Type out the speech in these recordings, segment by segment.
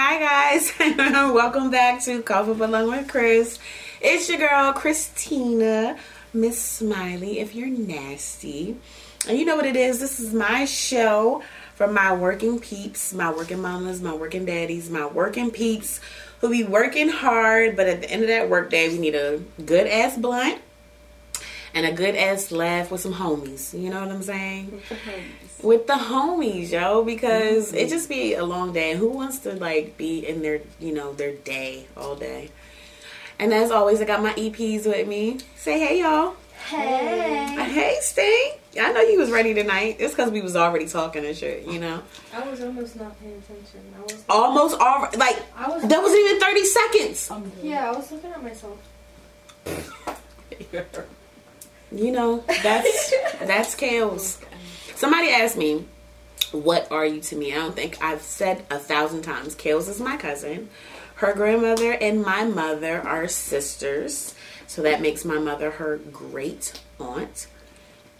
Hi guys, welcome back to Cough Up Along with Chris. It's your girl Christina, Miss Smiley. If you're nasty, and you know what it is, this is my show for my working peeps, my working mamas, my working daddies, my working peeps who be working hard, but at the end of that workday, we need a good ass blunt and a good ass laugh with some homies. You know what I'm saying? With the homies. With the homies, yo, because it mm-hmm. just be a long day. Who wants to like be in their, you know, their day all day? And as always, I got my EPs with me. Say hey, y'all. Hey. Hey, Stink. I know you was ready tonight. It's because we was already talking and shit, you know. I was almost not paying attention. I was. Almost all like I was. that wasn't even thirty seconds. I'm Yeah, I was looking at myself. You know, that's that's chaos. Somebody asked me, "What are you to me?" I don't think I've said a thousand times. Kales is my cousin. Her grandmother and my mother are sisters, so that makes my mother her great aunt.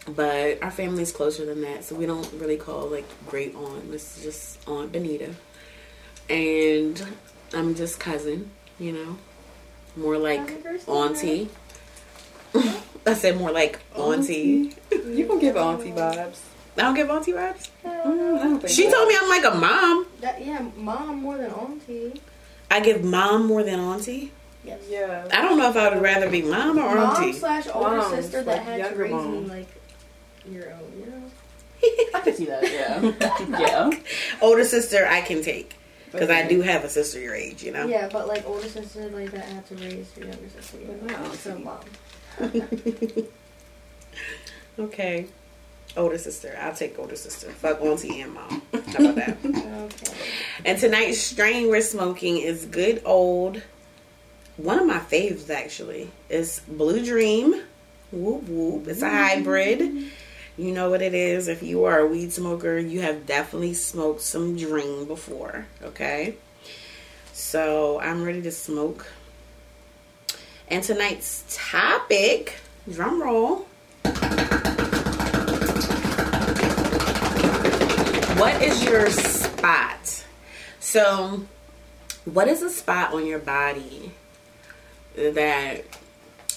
But our family's closer than that, so we don't really call like great aunt. This is just Aunt Benita, and I'm just cousin. You know, more like auntie. I said more like auntie. You can give auntie vibes. I don't give auntie vibes. Mm, I don't think She so. told me I'm like a mom. That, yeah, mom more than auntie. I give mom more than auntie. Yes. Yeah. I don't know if I would rather be mom or Mom auntie. slash older Moms, sister that like had to raise mom. me like your own, you know? I can see that. Yeah. yeah. Older sister, I can take because I do have a sister your age. You know. Yeah, but like older sister like that had to raise your younger sister. You know? not So mom. Okay. Older sister, I'll take older sister. Fuck auntie and mom. How about that? Okay. and tonight's strain we're smoking is good old. One of my faves actually is Blue Dream. Whoop whoop. It's a hybrid. Mm-hmm. You know what it is. If you are a weed smoker, you have definitely smoked some Dream before. Okay. So I'm ready to smoke. And tonight's topic, drum roll. What is your spot? So, what is a spot on your body that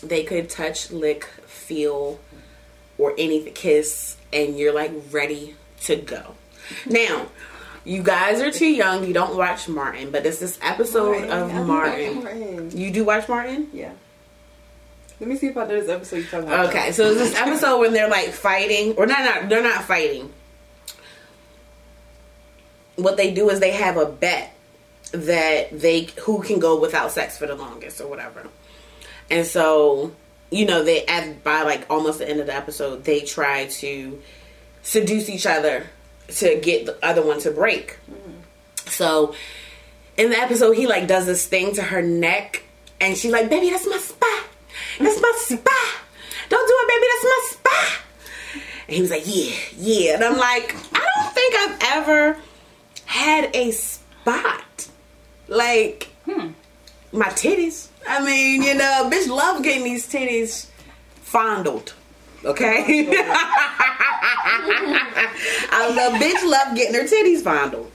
they could touch, lick, feel, or anything, kiss, and you're like ready to go? Now, you guys are too young. You don't watch Martin, but it's this episode Martin. of Martin. Martin. You do watch Martin? Yeah. Let me see if I know this episode you're talking about. Okay, so it's this episode when they're like fighting, or not, not they're not fighting. What they do is they have a bet that they who can go without sex for the longest or whatever, and so you know they at by like almost the end of the episode they try to seduce each other to get the other one to break. So in the episode, he like does this thing to her neck, and she's like, "Baby, that's my spot. That's my spot. Don't do it, baby. That's my spot." And he was like, "Yeah, yeah." And I'm like, I don't think I've ever had a spot like hmm. my titties. I mean, you know, bitch love getting these titties fondled. Okay, um, I know, bitch love getting her titties fondled.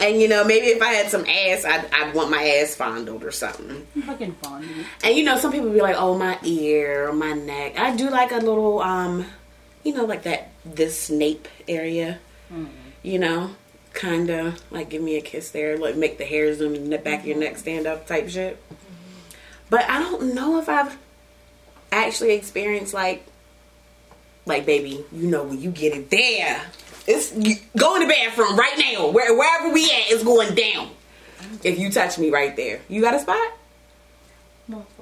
And you know, maybe if I had some ass, I'd, I'd want my ass fondled or something. Fucking fondue. And you know, some people be like, "Oh, my ear or my neck." I do like a little, um, you know, like that this nape area. Mm-hmm. You know, kind of like give me a kiss there, like make the hairs in the back of your neck mm-hmm. stand up type shit. But I don't know if I've actually experience like, like baby, you know, when you get it there, it's you, go in the bathroom right now. Where wherever we at, it's going down. If you touch me right there, you got a spot. Multiple.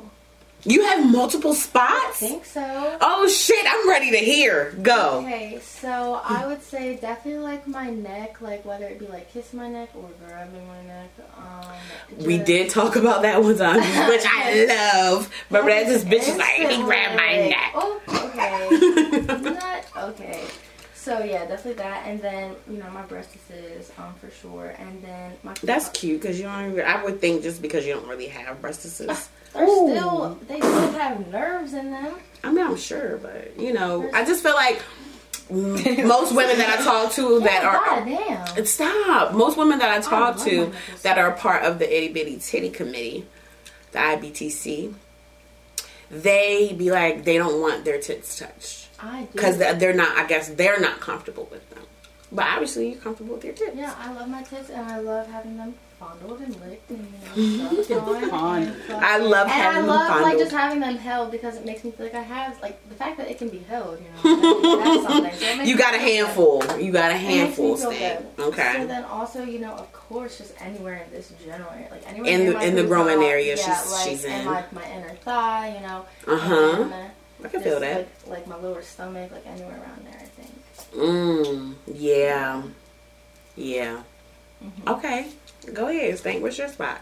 You have multiple spots? I think so. Oh shit, I'm ready to hear. Go. Okay, so I would say definitely like my neck, like whether it be like kiss my neck or grabbing my neck. Um, We did talk about that one time, which I love. Remember that this bitch is like, he grabbed my neck. Oh, okay. Not okay. So yeah, definitely that, and then you know my breastises, um, for sure, and then my. That's cute because you don't. Even, I would think just because you don't really have breastises. They're Ooh. still, they still have nerves in them. I mean, I'm sure, but you know, I just feel like most women that I talk to that are God. Stop. Most women that I talk love to that are part of the itty bitty titty committee, the IBTC, they be like they don't want their tits touched I do. because they're not. I guess they're not comfortable with them. But obviously, you're comfortable with your tits. Yeah, I love my tits and I love having them fondled and licked and you know, stuff on. Fond- and stuff. I love and having I them love like just having them held because it makes me feel like I have like the fact that it can be held. You know, that's, that's something. So You got a feel good. handful. You got a It makes me handful, feel good. Okay. So then also, you know, of course, just anywhere in this general area, like anywhere In near the- in the boob growing area yeah, she's- like, she's in. and like my inner thigh, you know. Uh huh. And, I can feel that. Like, like my lower stomach, like anywhere around there, I think. Mm. Yeah. Yeah. Mm-hmm. Okay. Go ahead, Stank. What's your spot?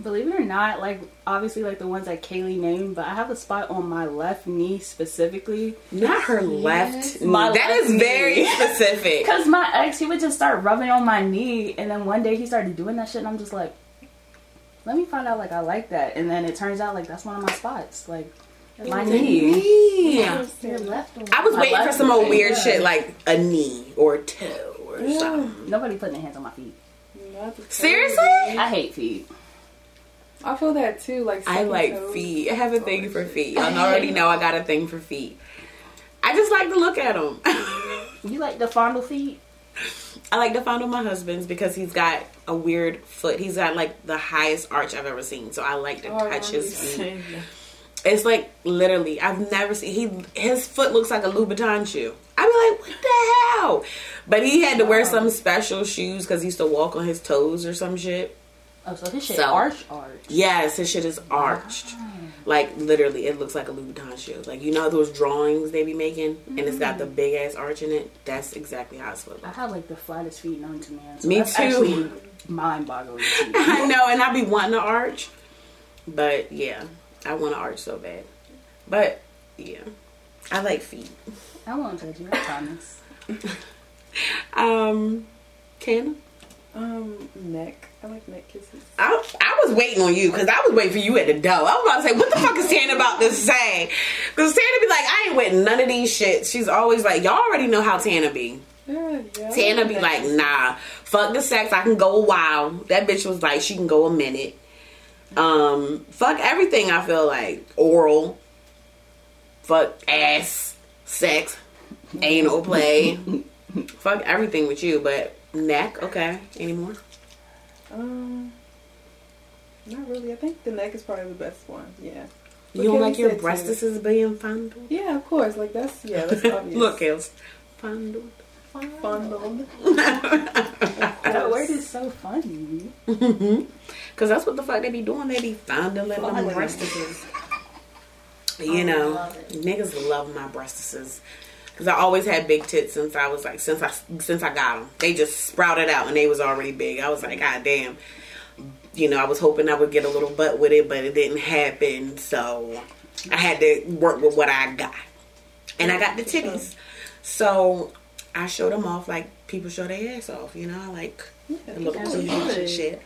Believe it or not, like obviously like the ones that Kaylee named, but I have a spot on my left knee specifically. Not her left. My knee. That left is very specific. Cause my ex, he would just start rubbing on my knee, and then one day he started doing that shit, and I'm just like, let me find out like I like that, and then it turns out like that's one of my spots, like my knee. Yeah. Your left one. I was My waiting for some old weird yeah. shit like a knee or a toe or something. Nobody putting their hands on my feet. Seriously? I hate feet. I feel that too. Like I like toes. feet. I have a thing for feet. Y'all already know I got a thing for feet. I just like to look at them. You like the fondle feet? I like to fondle my husband's because he's got a weird foot. He's got like the highest arch I've ever seen. So I like to Oh, touch his feet. Saying that. It's like literally, I've never seen he his foot looks like a Louboutin shoe. I'd be like, what the hell? But he had to wear uh-huh. some special shoes because he used to walk on his toes or some shit. Oh, so his shit So- arch arch. Yes, his shit is arched. Ah. Like literally, it looks like a Louboutin shoe. Like you know those drawings they be making, and it's got the mm. big ass arch in it. That's exactly how it's foot I have like the flattest feet known to man. So Me that's too. actually mind-boggling. To. I know, and I be wanting to arch, but yeah, I want to arch so bad. But yeah, I like feet. I won't judge you. I promise. Um, Ken. Um, neck. I like neck kisses. I, I was waiting on you because I was waiting for you at the door. I was about to say, what the fuck is Tana about to say? Because Tana be like, I ain't with none of these shit. She's always like, y'all already know how Tana be. Yeah, yeah. Tana be like, nah, fuck the sex. I can go a while. That bitch was like, she can go a minute. Um, fuck everything. I feel like oral, fuck ass, sex, anal play, fuck everything with you. But neck, okay, anymore. Um, not really. I think the neck is probably the best one. Yeah. You don't like your breasts is being fondled? Yeah, of course. Like that's yeah, that's obvious. Look, Kels. Fondled. Fondled. That word is so funny. Because that's what the fuck they be doing. They be fondling them breastises. You know, love niggas love my breastises. Because I always had big tits since I was like, since I since I got them. They just sprouted out and they was already big. I was like, God damn. You know, I was hoping I would get a little butt with it, but it didn't happen. So I had to work with what I got. And I got the titties. So I showed them off like people show their ass off, you know, like the little that's cleavage and shit.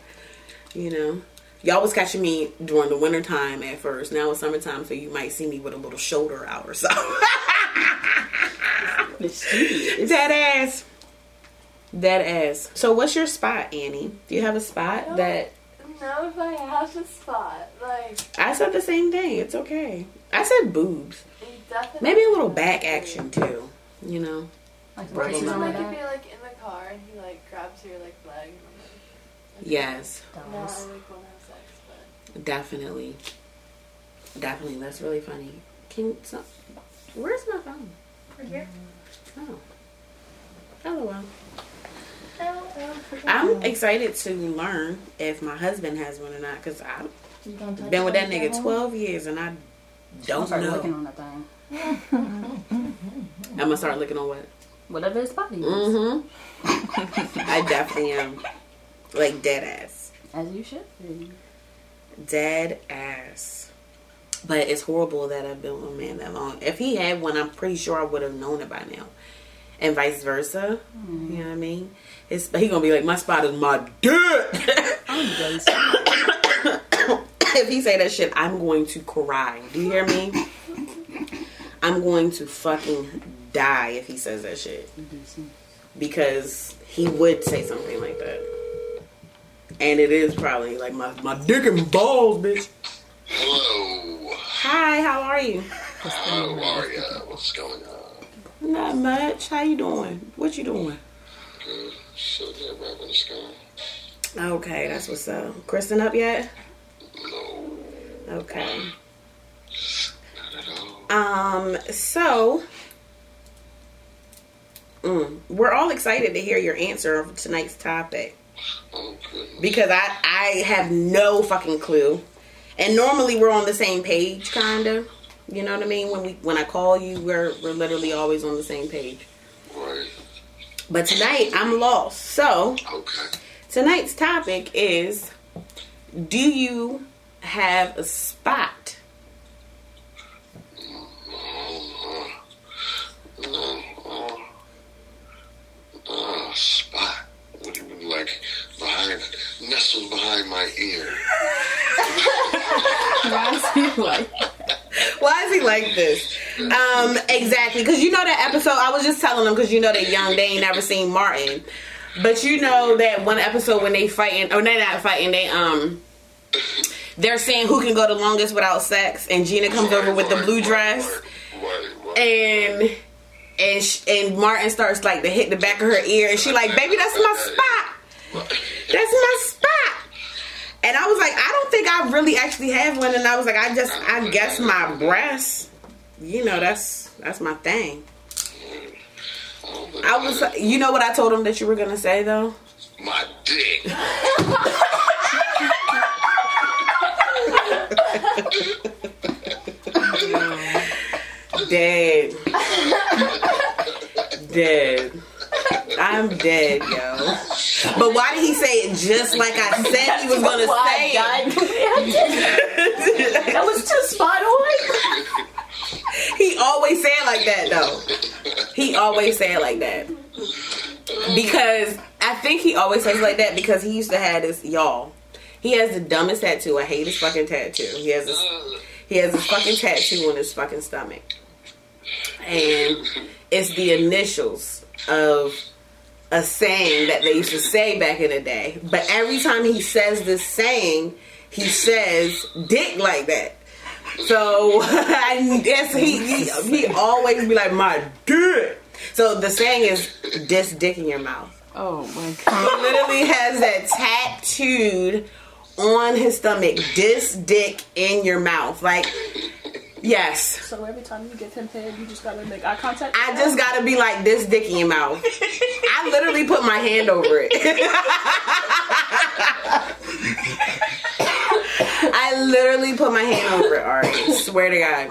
You know. Y'all was catching me during the winter time at first. Now it's summertime, so you might see me with a little shoulder out or something. Mischievous. Dead ass. Dead ass. So what's your spot, Annie? Do you have a spot that No, if I have a spot, like I said the same thing. It's okay. I said boobs. definitely Maybe a little back action too. You know. Like Right. braces on my Like if you're like in the car and he like grabs your like leg. Yes. No, I like sex, but Definitely. Definitely. That's really funny. Can so, where's my phone? Right here. Oh. LOL. Oh, I'm excited to learn if my husband has one or not because I've You gonna touch been with that when you get nigga 12 years and I don't start looking know. on that thing. I'm gonna start looking on what? Whatever his body is. Mm-hmm. I definitely am. Like dead ass. As you should be. Dead ass. But it's horrible that I've been with a man that long. If he had one, I'm pretty sure I would have known it by now. And vice versa. You know what I mean? It's, he gonna be like, my spot is my dick. I'm just if he say that shit, I'm going to cry. Do you hear me? I'm going to fucking die if he says that shit because he would say something like that. And it is probably like my my dick and balls, bitch. Hello. Hi, how are you? How are ya? What's going on? Not much. How you doing? What you doing? Good. So there, rapping the sky. Okay, that's what's up. Kristen up yet? No, Okay. not at all. Um, so mm, we're all excited to hear your answer of tonight's topic because I I have no fucking clue. And normally we're on the same page kind of. You know what I mean? When we when I call you, we're we're literally always on the same page. Right. But tonight I'm lost. So, Okay. tonight's topic is do you have a spot? No. Uh, uh, spot. What do you mean, like behind, nestled behind my ear? Why is he like? Why is he like this? Um, exactly, because you know that episode. I was just telling them because you know they're young. They ain't never seen Martin, but you know that one episode when they fighting, or they not fighting. They um, they're saying who can go the longest without sex, and Gina comes over with the blue dress, Right, right, right. and and sh- and Martin starts like to hit the back of her ear, and she like, baby, that's my spot. That's my spot. And I was like, I don't think I really actually have one. And I was like, I just, I guess my breasts, you know, that's that's my thing. I was, you know what I told him that you were gonna say though. My dick. Dead, dead. I'm dead, yo. But why did he say it just like I said he was gonna say it? That was too spot on. He always say it like that though. He always say it like that. Because I think he always says like that because he used to have this y'all. He has the dumbest tattoo. I hate his fucking tattoo. He has this he has this fucking tattoo on his fucking stomach. And it's the initials of a saying that they used to say back in the day. But every time he says this saying, he says dick like that. So I guess he, he he always be like my dick. So the saying is this dick in your mouth. Oh my god. He literally has that tattooed on his stomach. This dick in your mouth. Like yes. So every time you get him head, you just gotta make eye contact. I just gotta be like this dick in your mouth. I literally put my hand over it. I literally put my hand over it, Ari. Swear to God.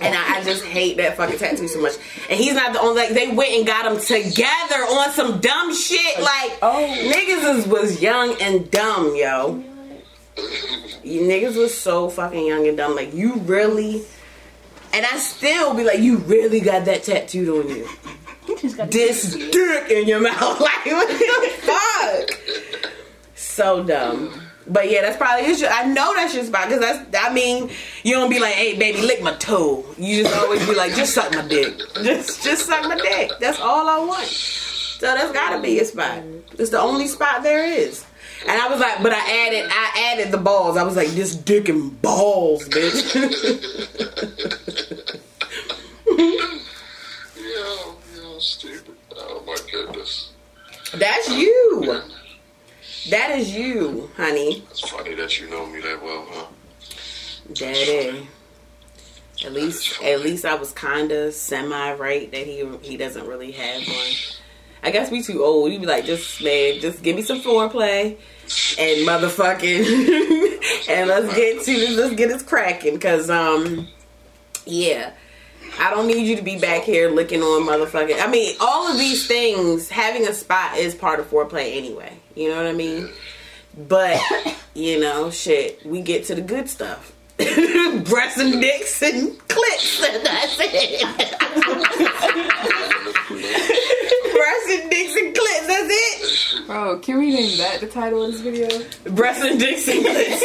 And I, I just hate that fucking tattoo so much. And he's not the only like they went and got him together on some dumb shit. Like Oh. niggas is, was young and dumb, yo. You niggas was so fucking young and dumb. Like you really and I still be like, you really got that tattooed on you. You just gotta This dick in your mouth. Like what the fuck? So dumb. But yeah, that's probably his. I know that's your spot because that's. I mean, you don't be like, "Hey, baby, lick my toe." You just always be like, "Just suck my dick. Just, just suck my dick." That's all I want. So that's gotta be a spot. It's the only spot there is. And I was like, but I added, I added the balls. I was like, this dick and balls, bitch. Yeah, yeah, stupid. Oh my goodness. that's you. That is you, honey. It's funny that you know me that well, huh? Daddy. At least, at least I was kinda semi right that he he doesn't really have one. I guess we too old. You be like, just man, just give me some foreplay and motherfucking, and let's get to this. Let's get this cracking, cause um, yeah. I don't need you to be back here looking on motherfucking. I mean, all of these things, having a spot is part of foreplay anyway. You know what I mean? But, you know, shit, we get to the good stuff. Breasts and dicks and clits, and that's it. Breasts and dicks and clits, that's it. Bro, can we name that the title of this video? Breasts and dicks and clits.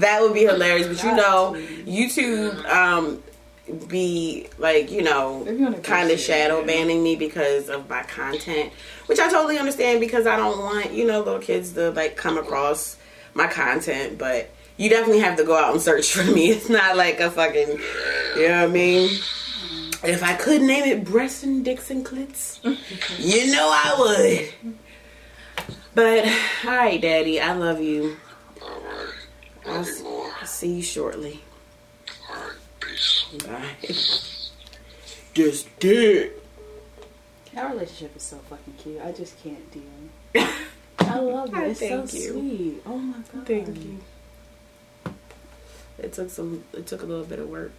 that would be hilarious. But you know, YouTube um be like you know kind of shadow banning me because of my content, which I totally understand because I don't want you know little kids to like come across my content, but. You definitely have to go out and search for me. It's not like a fucking, you know what I mean? If I could name it breasts and dicks and clits, you know I would. But all right, Daddy, I love you. All right. I'll Love s- you more. see you shortly. All right. Peace. Bye. Just did. Our relationship is so fucking cute. I just can't deal. I love it. It's Thank so you. sweet. Oh my god. Thank you. It took some. It took a little bit of work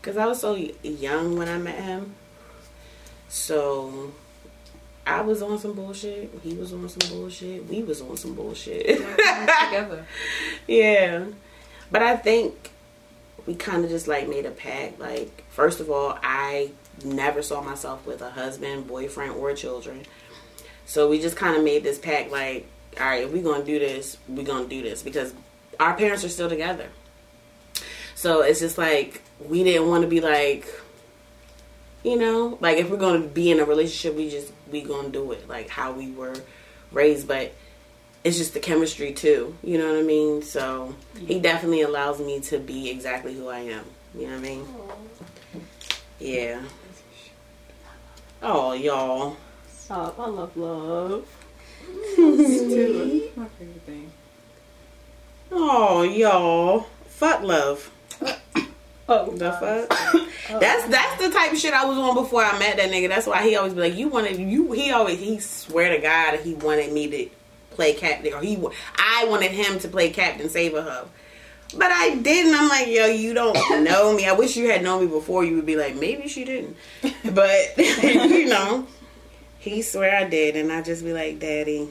because I was so young when I met him. So I was on some bullshit. He was on some bullshit. We was on some bullshit. Together. Yeah. But I think we kind of just like made a pact. Like, first of all, I never saw myself with a husband, boyfriend, or children. So we just kind of made this pact like, all right, if we're going to do this, we're going to do this because our parents are still together. So it's just like, we didn't want to be like, you know, like if we're going to be in a relationship, we just, we going to do it like how we were raised. But it's just the chemistry too. You know what I mean? So he definitely allows me to be exactly who I am. You know what I mean? Yeah. Oh, y'all. Stop. I love love. Me too. That's my favorite thing. Oh, y'all. Fuck love. Oh, The fuck? Oh, that's that's the type of shit I was on before I met that nigga. That's why he always be like, you wanted you. He always he swear to God he wanted me to play captain, or he I wanted him to play Captain Save-a-Hoe. But I didn't. I'm like, yo, you don't know me. I wish you had known me before. You would be like, maybe she didn't. But you know, he swear I did, and I just be like, Daddy,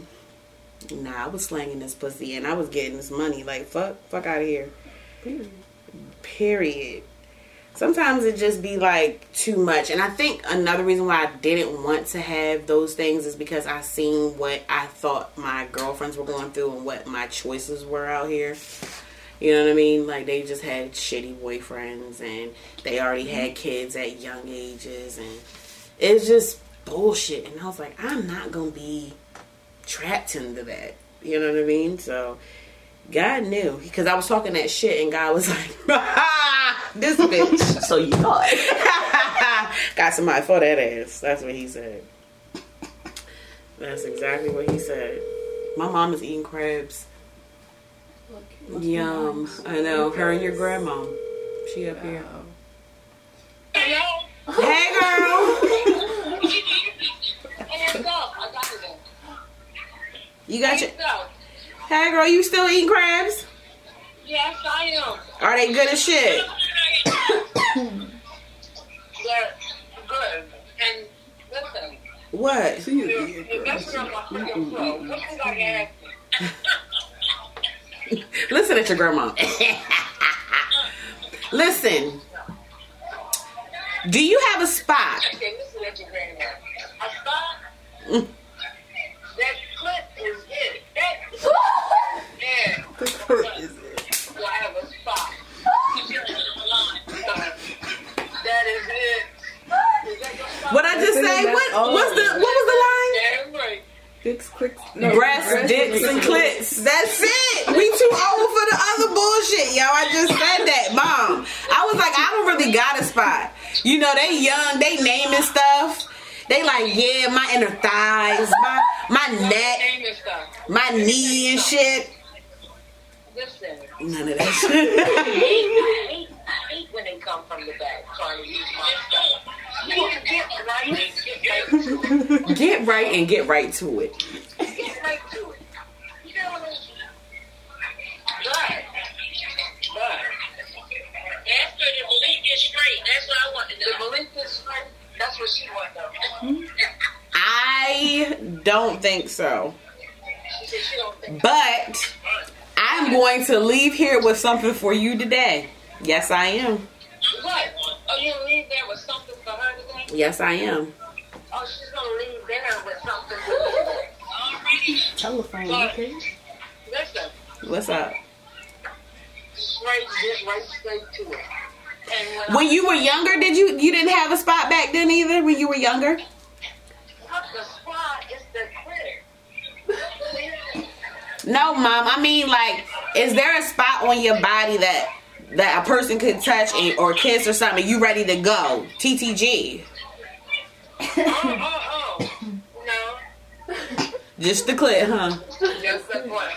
nah, I was slanging this pussy, and I was getting this money. Like, fuck, fuck out of here. Period. Sometimes it just be like too much, and I think another reason why I didn't want to have those things is because I seen what I thought my girlfriends were going through and what my choices were out here. You know what I mean? Like they just had shitty boyfriends and they already had mm-hmm. kids at young ages and it's just bullshit. And I was like, I'm not gonna be trapped into that. You know what I mean? So God knew because I was talking that shit and God was like, "This bitch." So you thought. Got somebody for that ass. That's what he said. That's exactly what he said. My mom is eating crabs. Yum. I know. Her and your grandma. She up here. Hey, girl. You got your. Hey, girl. You still eating crabs? Yes, I am. Are they good as shit? They're good. And listen, What? She is you're, you're girl. messing up my freaking flow. What you got to ask me? Listen at your grandma. Listen. Do you have a spot? What I say? What? What's the? What was the line? Damn right. Dicks, clicks. No, Breasts, dicks, and clits. That's it. We too old for the other bullshit, yo. I just said that, mom. I was like, I don't really got a spot. You know, they young, they naming stuff. They like, yeah, my inner thighs, my my neck, Name and stuff. my knee and shit. None of that I shit. hate, I hate, I hate when they come from the back trying to use my stuff. Get right and get right to it. Get right to it. Good. After the belief is straight, that's what I want to. The belief is straight, that's what she. I don't think so. But I'm going to leave here with something for you today. Yes, I am. What? Oh, you leave there with something? Yes, I am. Oh, she's gonna leave there with something for you today. Alrighty. Telephone, But, okay? listen, What's up? get right straight to it. And when, When you were younger, did you you didn't have a spot back then either? When you were younger? I, the spot is the clit. No, mom. I mean, like, is there a spot on your body that that a person could touch and, or kiss or something? You ready to go? TTG. Oh, oh, oh. No, Just the clit, huh? just the clit.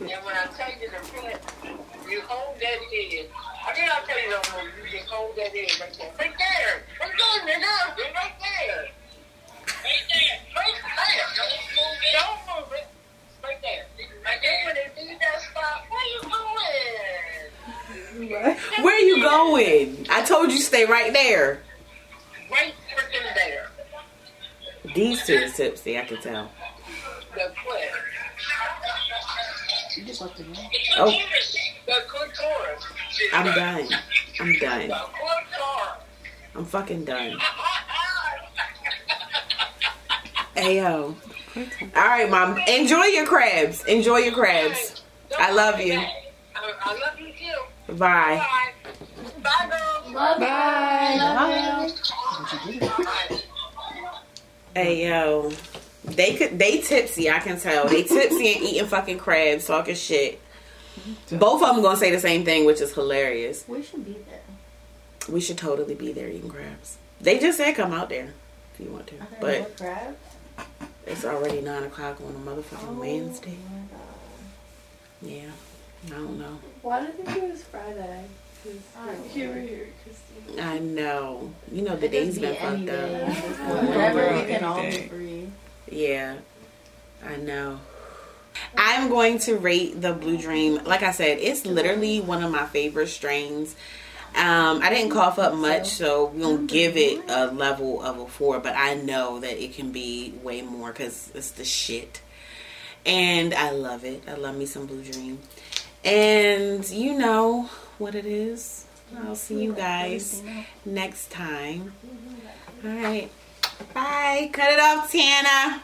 And when I tell you the clit, you hold that head. I mean, I'll tell you no more. You just hold that head right there. Right there. Right there, nigga. Right there. Right there. Right there. Don't move it. Right there. Right there. When they leave that spot, where you going? Right. Where you going? I told you stay right there. Right freaking there. These two is tipsy. I can tell. The clit. You just left it in. Oh. The clitoris. I'm done. I'm done. The clitoris. I'm fucking done. Hey yo. All right, mom. Enjoy your crabs. Enjoy your crabs. I love you. I, I love you too. Bye. Bye. Bye, girls. Bye. you. Love you. Hey yo. They could. They tipsy. I can tell. They tipsy and eating fucking crabs, talking shit. Both of them gonna say the same thing, which is hilarious. We should be there. We should totally be there eating crabs. They just said come out there if you want to, Okay, but crabs. it's already nine o'clock on a motherfucking Oh Wednesday. my God. Yeah, I don't know. Why do they think it was Friday? Because you were here, I know. You know the day's been be any fucked up. at this point. Whenever we can all be free. Yeah, I know. I'm going to rate the Blue Dream. Like I said, it's literally one of my favorite strains. Um, I didn't cough up much, so we don't give it a level of a four. But I know that it can be way more because it's the shit, and I love it. I love me some Blue Dream, and you know what it is. I'll see you guys next time. All right, bye. Cut it off, Tana.